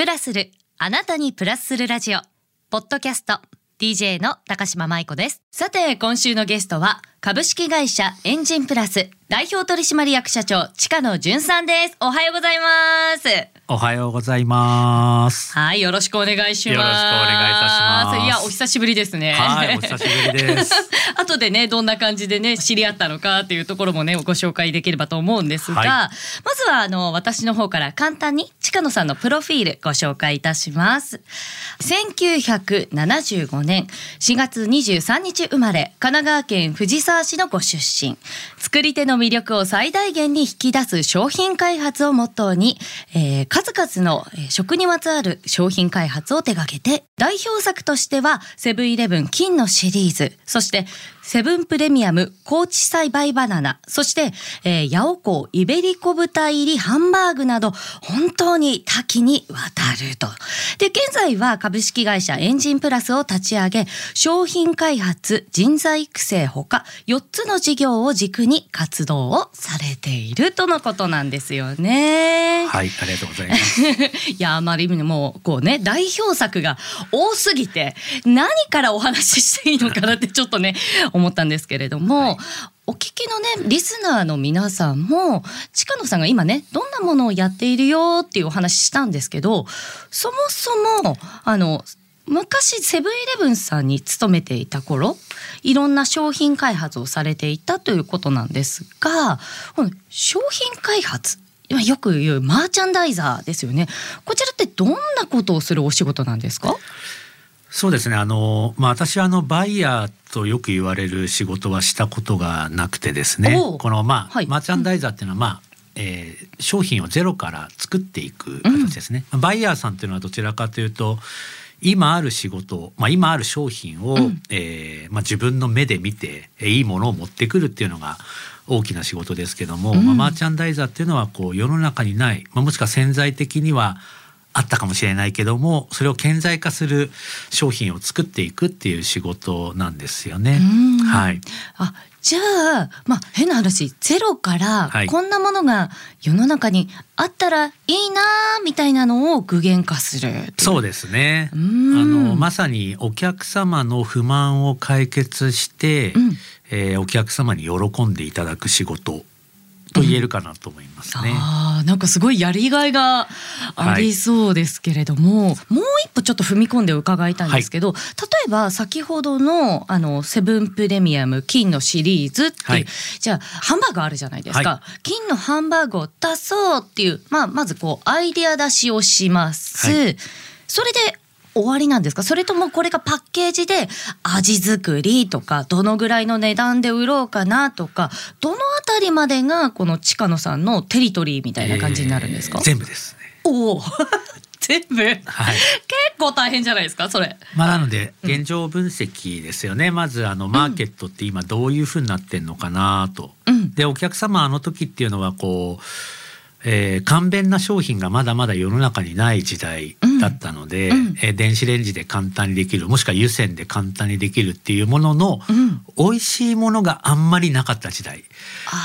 プラスる、あなたにプラスするラジオ、ポッドキャスト、DJ の高島舞子です。さて、今週のゲストは、株式会社エンジンプラス代表取締役社長、近野淳さんです。おはようございます。おはようございます。はい、よろしくお願いします。よろしくお願いいたしますいや、お久しぶりですね。はい、お久しぶりです。後でねどんな感じでね知り合ったのかっていうところもねご紹介できればと思うんですが、はいまずはあの私の方から簡単に近野さんのプロフィールご紹介いたします1975年4月23日生まれ神奈川県藤沢市のご出身作り手の魅力を最大限に引き出す商品開発をモットーに、えー数々の食にまつわる商品開発を手掛けて代表作としてはセブンイレブン金のシリーズそしてセブンプレミアム高知栽培バナナそして、えー、ヤオコーイベリコ豚入りハンバーグなど本当に多岐にわたるとで現在は株式会社エンジンプラスを立ち上げ商品開発人材育成ほか4つの事業を軸に活動をされているとのことなんですよね。はい、ありがとうございます。いやあまりにもこうね代表作が多すぎて何からお話ししていいのかなってちょっとね思ったんですけれども、お聞きのねリスナーの皆さんも近野さんが今ねどんなものをやっているよっていうお話したんですけどそもそもあの昔セブンイレブンさんに勤めていた頃いろんな商品開発をされていたということなんですがこの商品開発今よく言うマーチャンダイザーですよね。こちらってどんなことをするお仕事なんですか？そうですね。あの、まあ、私はあのバイヤーとよく言われる仕事はしたことがなくてですね。このまあ、はいマーチャンダイザーっていうのはまあ。えー商品をゼロから作っていく形ですね、バイヤーさんっていうのはどちらかというと今ある仕事、まあ、今ある商品を、うんえーまあ、自分の目で見てえーいいものを持ってくるっていうのが大きな仕事ですけども、うんまあ、マーチャンダイザーっていうのはこう世の中にない、まあ、もしくは潜在的にはあったかもしれないけどもそれを顕在化する商品を作っていくっていう仕事なんですよね。うん。はい、あじゃあまあ変な話ゼロからはい。こんなものが世の中にあったらいいなーみたいなのを具現化するそうですね。あうん。のまさにお客様の不満を解決して、うん。えーお客様に喜んでいただく仕事と言えるかなと思いますね。あーなんかすごいやりがいがありそうですけれども、もう一歩ちょっと踏み込んで伺いたいんですけど、例えば先ほどのあのセブンプレミアム金のシリーズっていう、はい。じゃあハンバーグあるじゃないですか、は金のハンバーグを出そうっていう、まあ、まずこうアイデア出しをします。はそれで終わりなんですか？それともこれがパッケージで味作りとかどのぐらいの値段で売ろうかなとかどのあたりまでがこの近野さんのテリトリーみたいな感じになるんですか、えー全部ですね。おお 全部？結はい。構大変じゃないですか？それ。まあ、なので現状分析ですよね、まずあのマーケットって今どういうふうになってんのかなと。うんでお客様あの時っていうのはこう、えー簡便な商品がまだまだ世の中にない時代だったので、うん。うんえー電子レンジで簡単にできるもしくは湯煎で簡単にできるっていうものの、うん。美味しいものがあんまりなかった時代。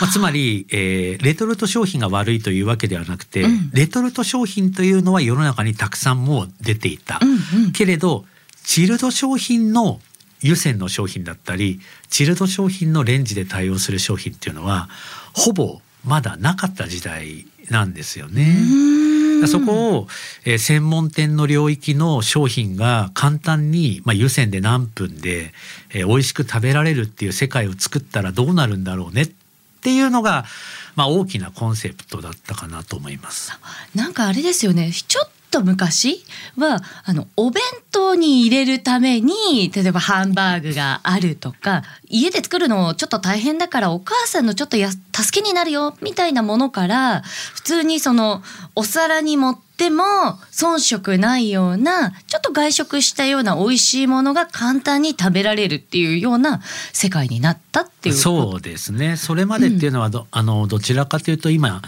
まあ、つまり、えーレトルト商品が悪いというわけではなくて、うん。レトルト商品というのは世の中にたくさんもう出ていた。うんうん。けれどチルド商品の湯煎の商品だったりチルド商品のレンジで対応する商品っていうのはほぼまだなかった時代なんですよね。うんそこを、えー専門店の領域の商品が簡単に、まあ、湯煎で何分で、えー美味しく食べられるっていう世界を作ったらどうなるんだろうねっていうのが、まあ、大きなコンセプトだったかなと思います。なんかあれですよねちょっと昔はあのお弁当に入れるために例えばハンバーグがあるとか家で作るのちょっと大変だからお母さんのちょっとや助けになるよみたいなものから普通にそのお皿に盛っても遜色ないようなちょっと外食したような美味しいものが簡単に食べられるっていうような世界になったっていうそうですね。それまでっていうのはど,、あのどちらかというと今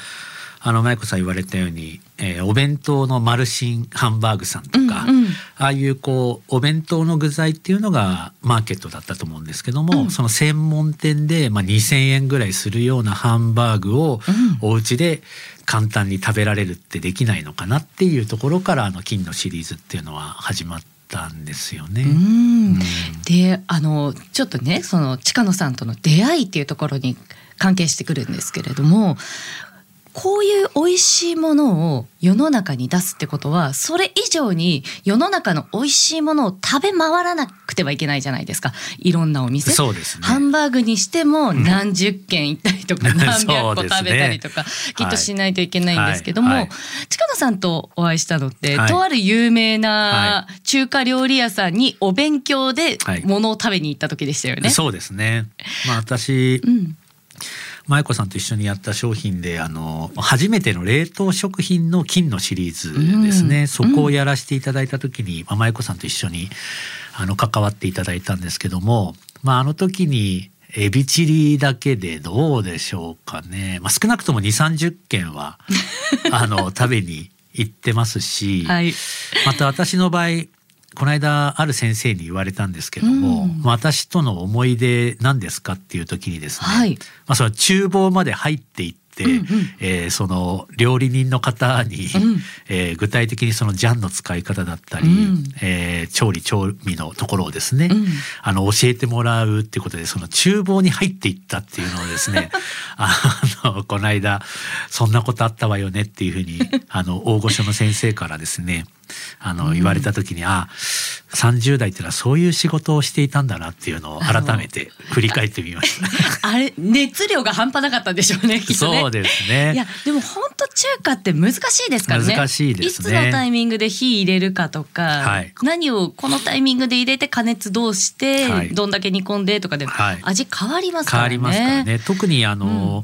あの舞子さん言われたように、えーお弁当のマルシンハンバーグさんとか、うんか、うん。ああいうこうお弁当の具材っていうのがマーケットだったと思うんですけども、うん。その専門店で、まあ、2,000円ぐらいするようなハンバーグをうん。お家で簡単に食べられるってできないのかなっていうところからあの金のシリーズっていうのは始まったんですよね。うん。うん。であのちょっとねその近野さんとの出会いっていうところに関係してくるんですけれどもこういう美味しいものを世の中に出すってことはそれ以上に世の中の美味しいものを食べ回らなくてはいけないじゃないですか。いろんなお店。そうですね。ハンバーグにしても何十軒行ったりとか、うん何百個食べたりとか、きっとしないといけないんですけども、はい。はい。近野さんとお会いしたのって、はい。とある有名なは中華料理屋さんにお勉強ではい。物を食べに行った時でしたよね。そうですね。まあ私うん、舞子さんと一緒にやった商品であの初めての冷凍食品の金のシリーズですね、うん。そこをやらせていただいた時に、まあ、舞子さんと一緒にあの関わっていただいたんですけども、まあ、あの時にエビチリだけでどうでしょうかね、まあ、少なくとも2 3 0件は あの食べに行ってますし、はい。また私の場合この間ある先生に言われたんですけども、うん。私との思い出何ですかっていう時にですね、はい。まあ、その厨房まで入っていって、うんうん。えーその料理人の方に、うん。えー具体的にそのジャンの使い方だったり、うん。えー調理調味のところをですね、うん。あの教えてもらうっていうことでその厨房に入っていったっていうのをですね あのこの間そんなことあったわよねっていうふうにあの大御所の先生からですねあの言われた時に、あ30代っていうのはそういう仕事をしていたんだなっていうのを改めて振り返ってみました。あれ熱量が半端なかったんでしょうね。きっとねそうですね。いやでも本当中華って難しいですからね。難しいですねいつのタイミングで火入れるかとか、はい何をこのタイミングで入れて加熱どうして、はいどんだけ煮込んでとかで、はい味変わりますからね。変わりますからね。特にあの、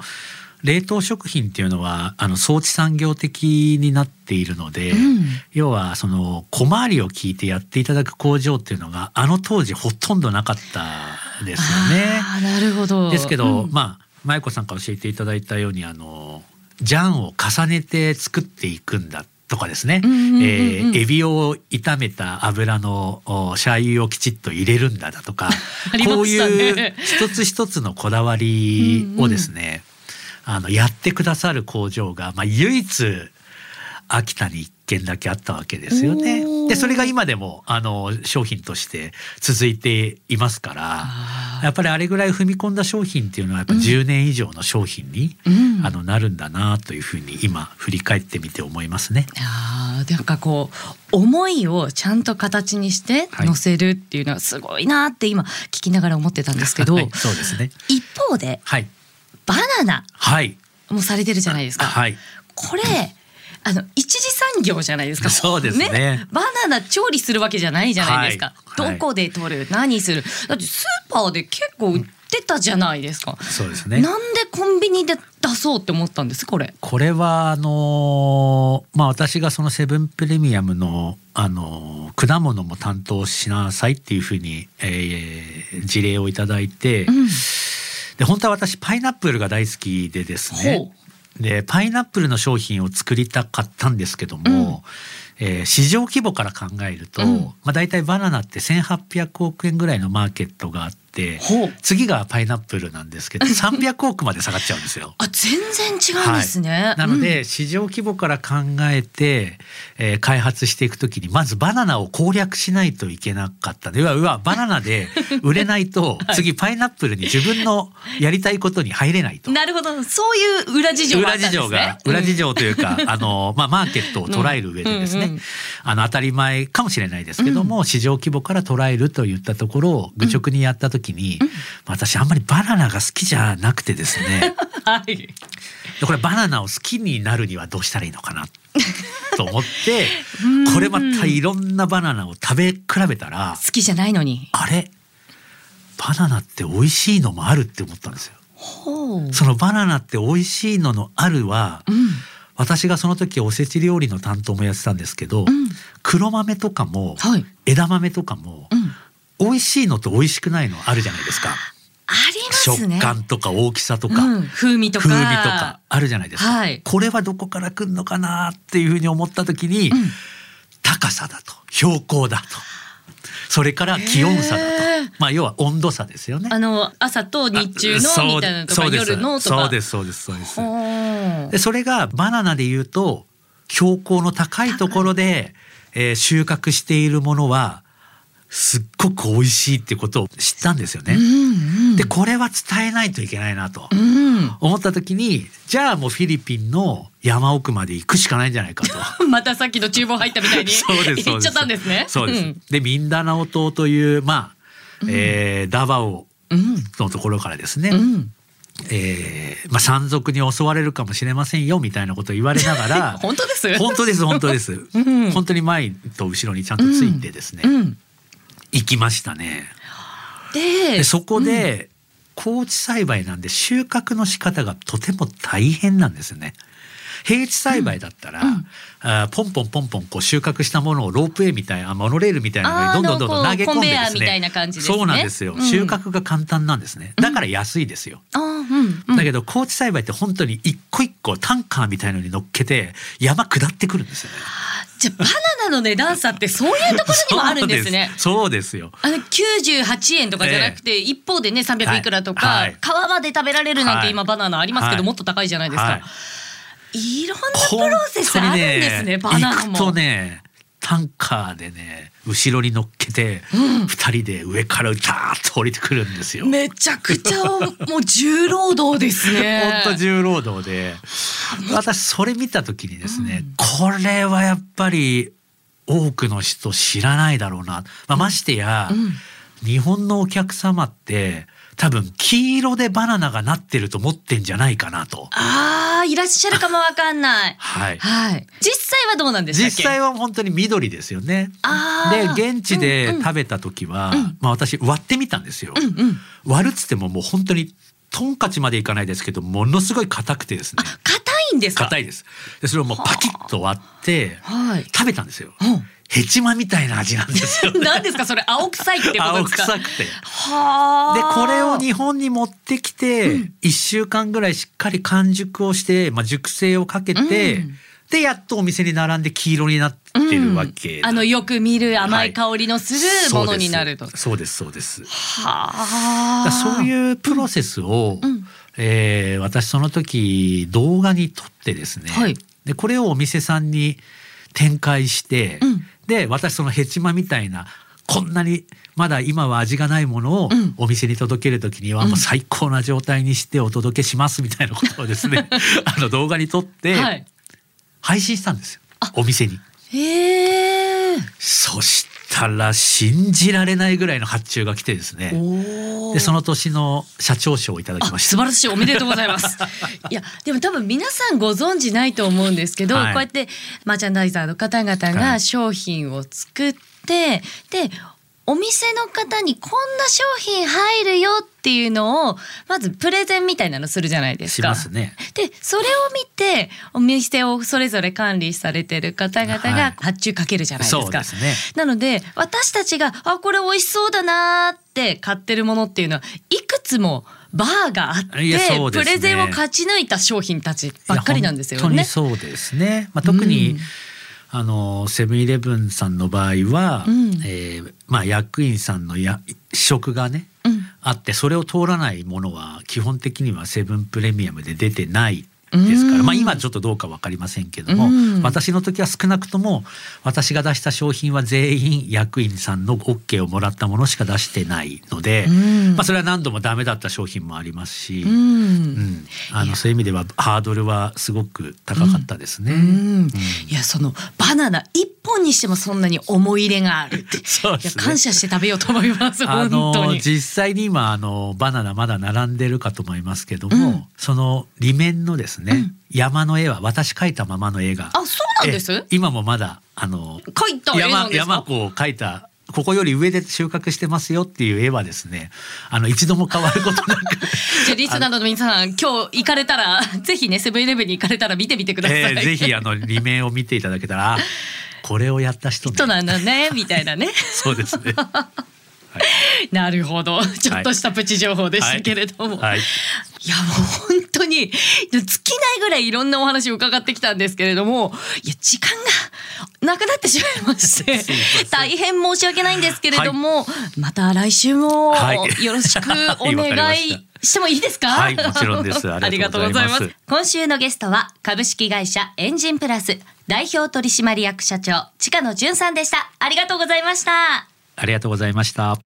冷凍食品っていうのはあの装置産業的になっているので、うん。要はその小回りを聞いてやっていただく工場っていうのがあの当時ほとんどなかったですよね。なるほど。ですけど、うん。まあ舞子さんから教えていただいたようにあのジャンを重ねて作っていくんだとかですね、うんうんうんうんえーエビを炒めた油のおシャー油をきちっと入れるんだだとか ありまこういう一つ一つのこだわりをですね、あのやってくださる工場が、まあ、唯一秋田に一軒だけあったわけですよね。でそれが今でもあの商品として続いていますから。やっぱりあれぐらい踏み込んだ商品っていうのはやっぱ10年以上の商品に、うんあのなるんだなというふうに今振り返ってみて思いますね。あーなんかこう思いをちゃんと形にしてはい載せるっていうのはすごいなって今聞きながら思ってたんですけど、はい、そうですね。一方ではいバナナはいもされてるじゃないですか。はいこれあの一次産業じゃないですか。そうですねバナナ調理するわけじゃないじゃないですか。はいはいどこで取る、何する。だってスーパーで結構売ってたじゃないですか。そうですね。なんでコンビニで出そうって思ったんですこれ。これはあのまあ私がそのセブンプレミアムのあの果物も担当しなさいっていうふうに、えー事例をいただいて、うん。で本当は私パイナップルが大好きでですね。ほでパイナップルの商品を作りたかったんですけども、えー市場規模から考えると、うん。まあ、大体バナナって1,800億円ぐらいのマーケットがあってほう。次がパイナップルなんですけど 300億まで下がっちゃうんですよ。あ全然違うんですね。なので市場規模から考えて、えー開発していくときにまずバナナを攻略しないといけなかったでうわうわバナナで 売れないと次パイナップルに自分のやりたいことに入れないと。うん。なるほど。そういう裏事情があ裏。事情が裏事情というか、あのまあマーケットを捉える上でですね、うんうんうんあの当たり前かもしれないですけども、市場規模から捉えるといったところを愚直にやった時に、私あんまりバナナが好きじゃなくてですね はい。でこれバナナを好きになるにはどうしたらいいのかな と思ってこれまたいろんなバナナを食べ比べたら好きじゃないのに。あれ？バナナって美味しいのもあるって思ったんですよ。そのバナナって美味しいののあるは、うん。私がその時おせち料理の担当もやってたんですけど、うん黒豆とかも、はい。枝豆とかも、うん。美味しいのと美味しくないのあるじゃないですか。ありますね。食感とか大きさとか、うん、風味とか。風味とか。あるじゃないですか、はい。これはどこから来るのかなっていうふうに思った時に、うん。高さだと標高だと。それから気温差だと。まあ要は温度差ですよね。あの朝と日中のみたいなのとか夜のとか。そうですそうですそうです。でそれがバナナで言うと標高の高いところで、えー収穫しているものはすっごく美味しいってことを知ったんですよね。うんでこれは伝えないといけないなとうん思った時にじゃあもうフィリピンの山奥まで行くしかないんじゃないかと。う んまたさっきの厨房入ったみたいに そうです言っちゃったんですね。そうです。んでミンダナオ島というまあ、えーダバオうんのところからですね、うんえーまあ、山賊に襲われるかもしれませんよみたいなことを言われながら 本当です。本当です本当です、うん本当に前と後ろにちゃんとついてですね、うん。行きましたね。ででそこで高地栽培なんで収穫の仕方がとても大変なんですよね。平地栽培だったら、うんあーポンポンポンポンこう収穫したものをロープウェイみたいなモノレールみたいなのにどんどんどんどん投げ込んでですね。ヤーみたいな感じですね。そうなんですよ、うん。収穫が簡単なんですね。だから安いですよ、だけど高地栽培って本当に一個一個タンカーみたいのに乗っけて山下ってくるんですよね。じゃあバナナの値段差ってそういうところにもあるんですね。そうです。よ。あの98円とかじゃなくて、一方でね300いくらとか、はい。皮まで食べられるなんはい。て今バナナありますけど、はい。もっと高いじゃないですか、はい。い、ろんなプロセスあるんですねバナナも。とねタンカーでね後ろに乗っけてうん。二、人で上からダーッと降りてくるんですよ。めちゃくちゃもう重労働ですね。本当重労働で。私それ見た時にですね、これはやっぱり多くの人知らないだろうな、まあ、ましてや、うん。日本のお客様って多分黄色でバナナがなってると思ってんじゃないかなと。ああいらっしゃるかもわかんない。はい、はい。実際はどうなんでしたっけ？実際は本当に緑ですよね。で現地でうんうん食べた時は、うんまあ私割ってみたんですよ。うんうん。割るっつってももう本当にトンカチまでいかないですけどものすごい硬くてですねあ硬いんですか？硬いです。でそれをもうパキッと割ってはい。食べたんですよ。うんヘチマみたいな味なんですよ、ね。何ですかそれ青臭いってこと青ですか？臭くて。はあ。でこれを日本に持ってきてうん1週間ぐらいしっかり完熟をして、まあ、熟成をかけて、うんでやっとお店に並んで黄色になってるわけうんあのよく見る甘いは香りのするものになると。そうですそうですそうですだはあ。そういうプロセスを、うんえー私その時動画に撮ってですね、はいでこれをお店さんに展開して、うんで私そのヘチマみたいなこんなにまだ今は味がないものをうんお店に届ける時にはもう最高な状態にしてお届けしますみたいなことをですね あの動画に撮ってはい。配信したんですよ、あお店に。へえ。そしたら信じられないぐらいの発注が来てですね。でその年の社長賞をいただきました。あ素晴らしい。おめでとうございます。いやでも多分皆さんご存知ないと思うんですけど、はい。こうやってマーチャンダイザーの方々がはい。商品を作って、でお店の方にこんな商品入るよっていうのをまずプレゼンみたいなのするじゃないですしか。ますね。でそれを見てお店をそれぞれ管理されてる方々はいが発注かけるじゃないですか。そうですね。なので私たちがあこれ美味しそうだなーって買ってるものっていうのはいくつもバーがあって、ねプレゼンを勝ち抜いた商品たちばっかりなんですよね。本当にそうですね。まあ、特に、うんあのセブンイレブンさんの場合は、うん。えーまあ、役員さんのや試食がねうん。あってそれを通らないものは基本的にはセブンプレミアムで出てないですから、うん。まあ、今ちょっとどうか分かりませんけども、うん。私の時は少なくとも私が出した商品は全員役員さんの OK をもらったものしか出してないので、うん。まあ、それは何度もダメだった商品もありますし。うん。うん、あのそういう意味ではハードルはすごく高かったですね。うん。いやそのバナナ一本にしてもそんなに思い入れがあるって そうね。いや感謝して食べようと思いますあ本当のに。実際に今あのバナナまだ並んでるかと思いますけども、うん。その裏面のですね、うん。山の絵は私描いたままの絵が。あそうなんです？え今もまだあの書いた山ですか？山子を描いたここより上で収穫してますよっていう絵はですねあの一度も変わることなく。じゃあリスナーの皆さん今日行かれたらぜひねセブンイレブンに行かれたら見てみてください。えーぜひあの裏面を見ていただけたらあこれをやった人ね。人なんだねみたいなね。そうですね。なるほど。ちょっとしたプチ情報でしたけれども、はい、いやもう本当に尽きないぐらいいろんなお話を伺ってきたんですけれどもいや時間がなくなってしまいまして 大変申し訳ないんですけれども、また来週もはい。よろしくお願いしてもいいですか？はいもちろんで す。ありがとうございます。今週のゲストは株式会社エンジンプラス代表取締役社長近野淳さんでした。ありがとうございました。ありがとうございました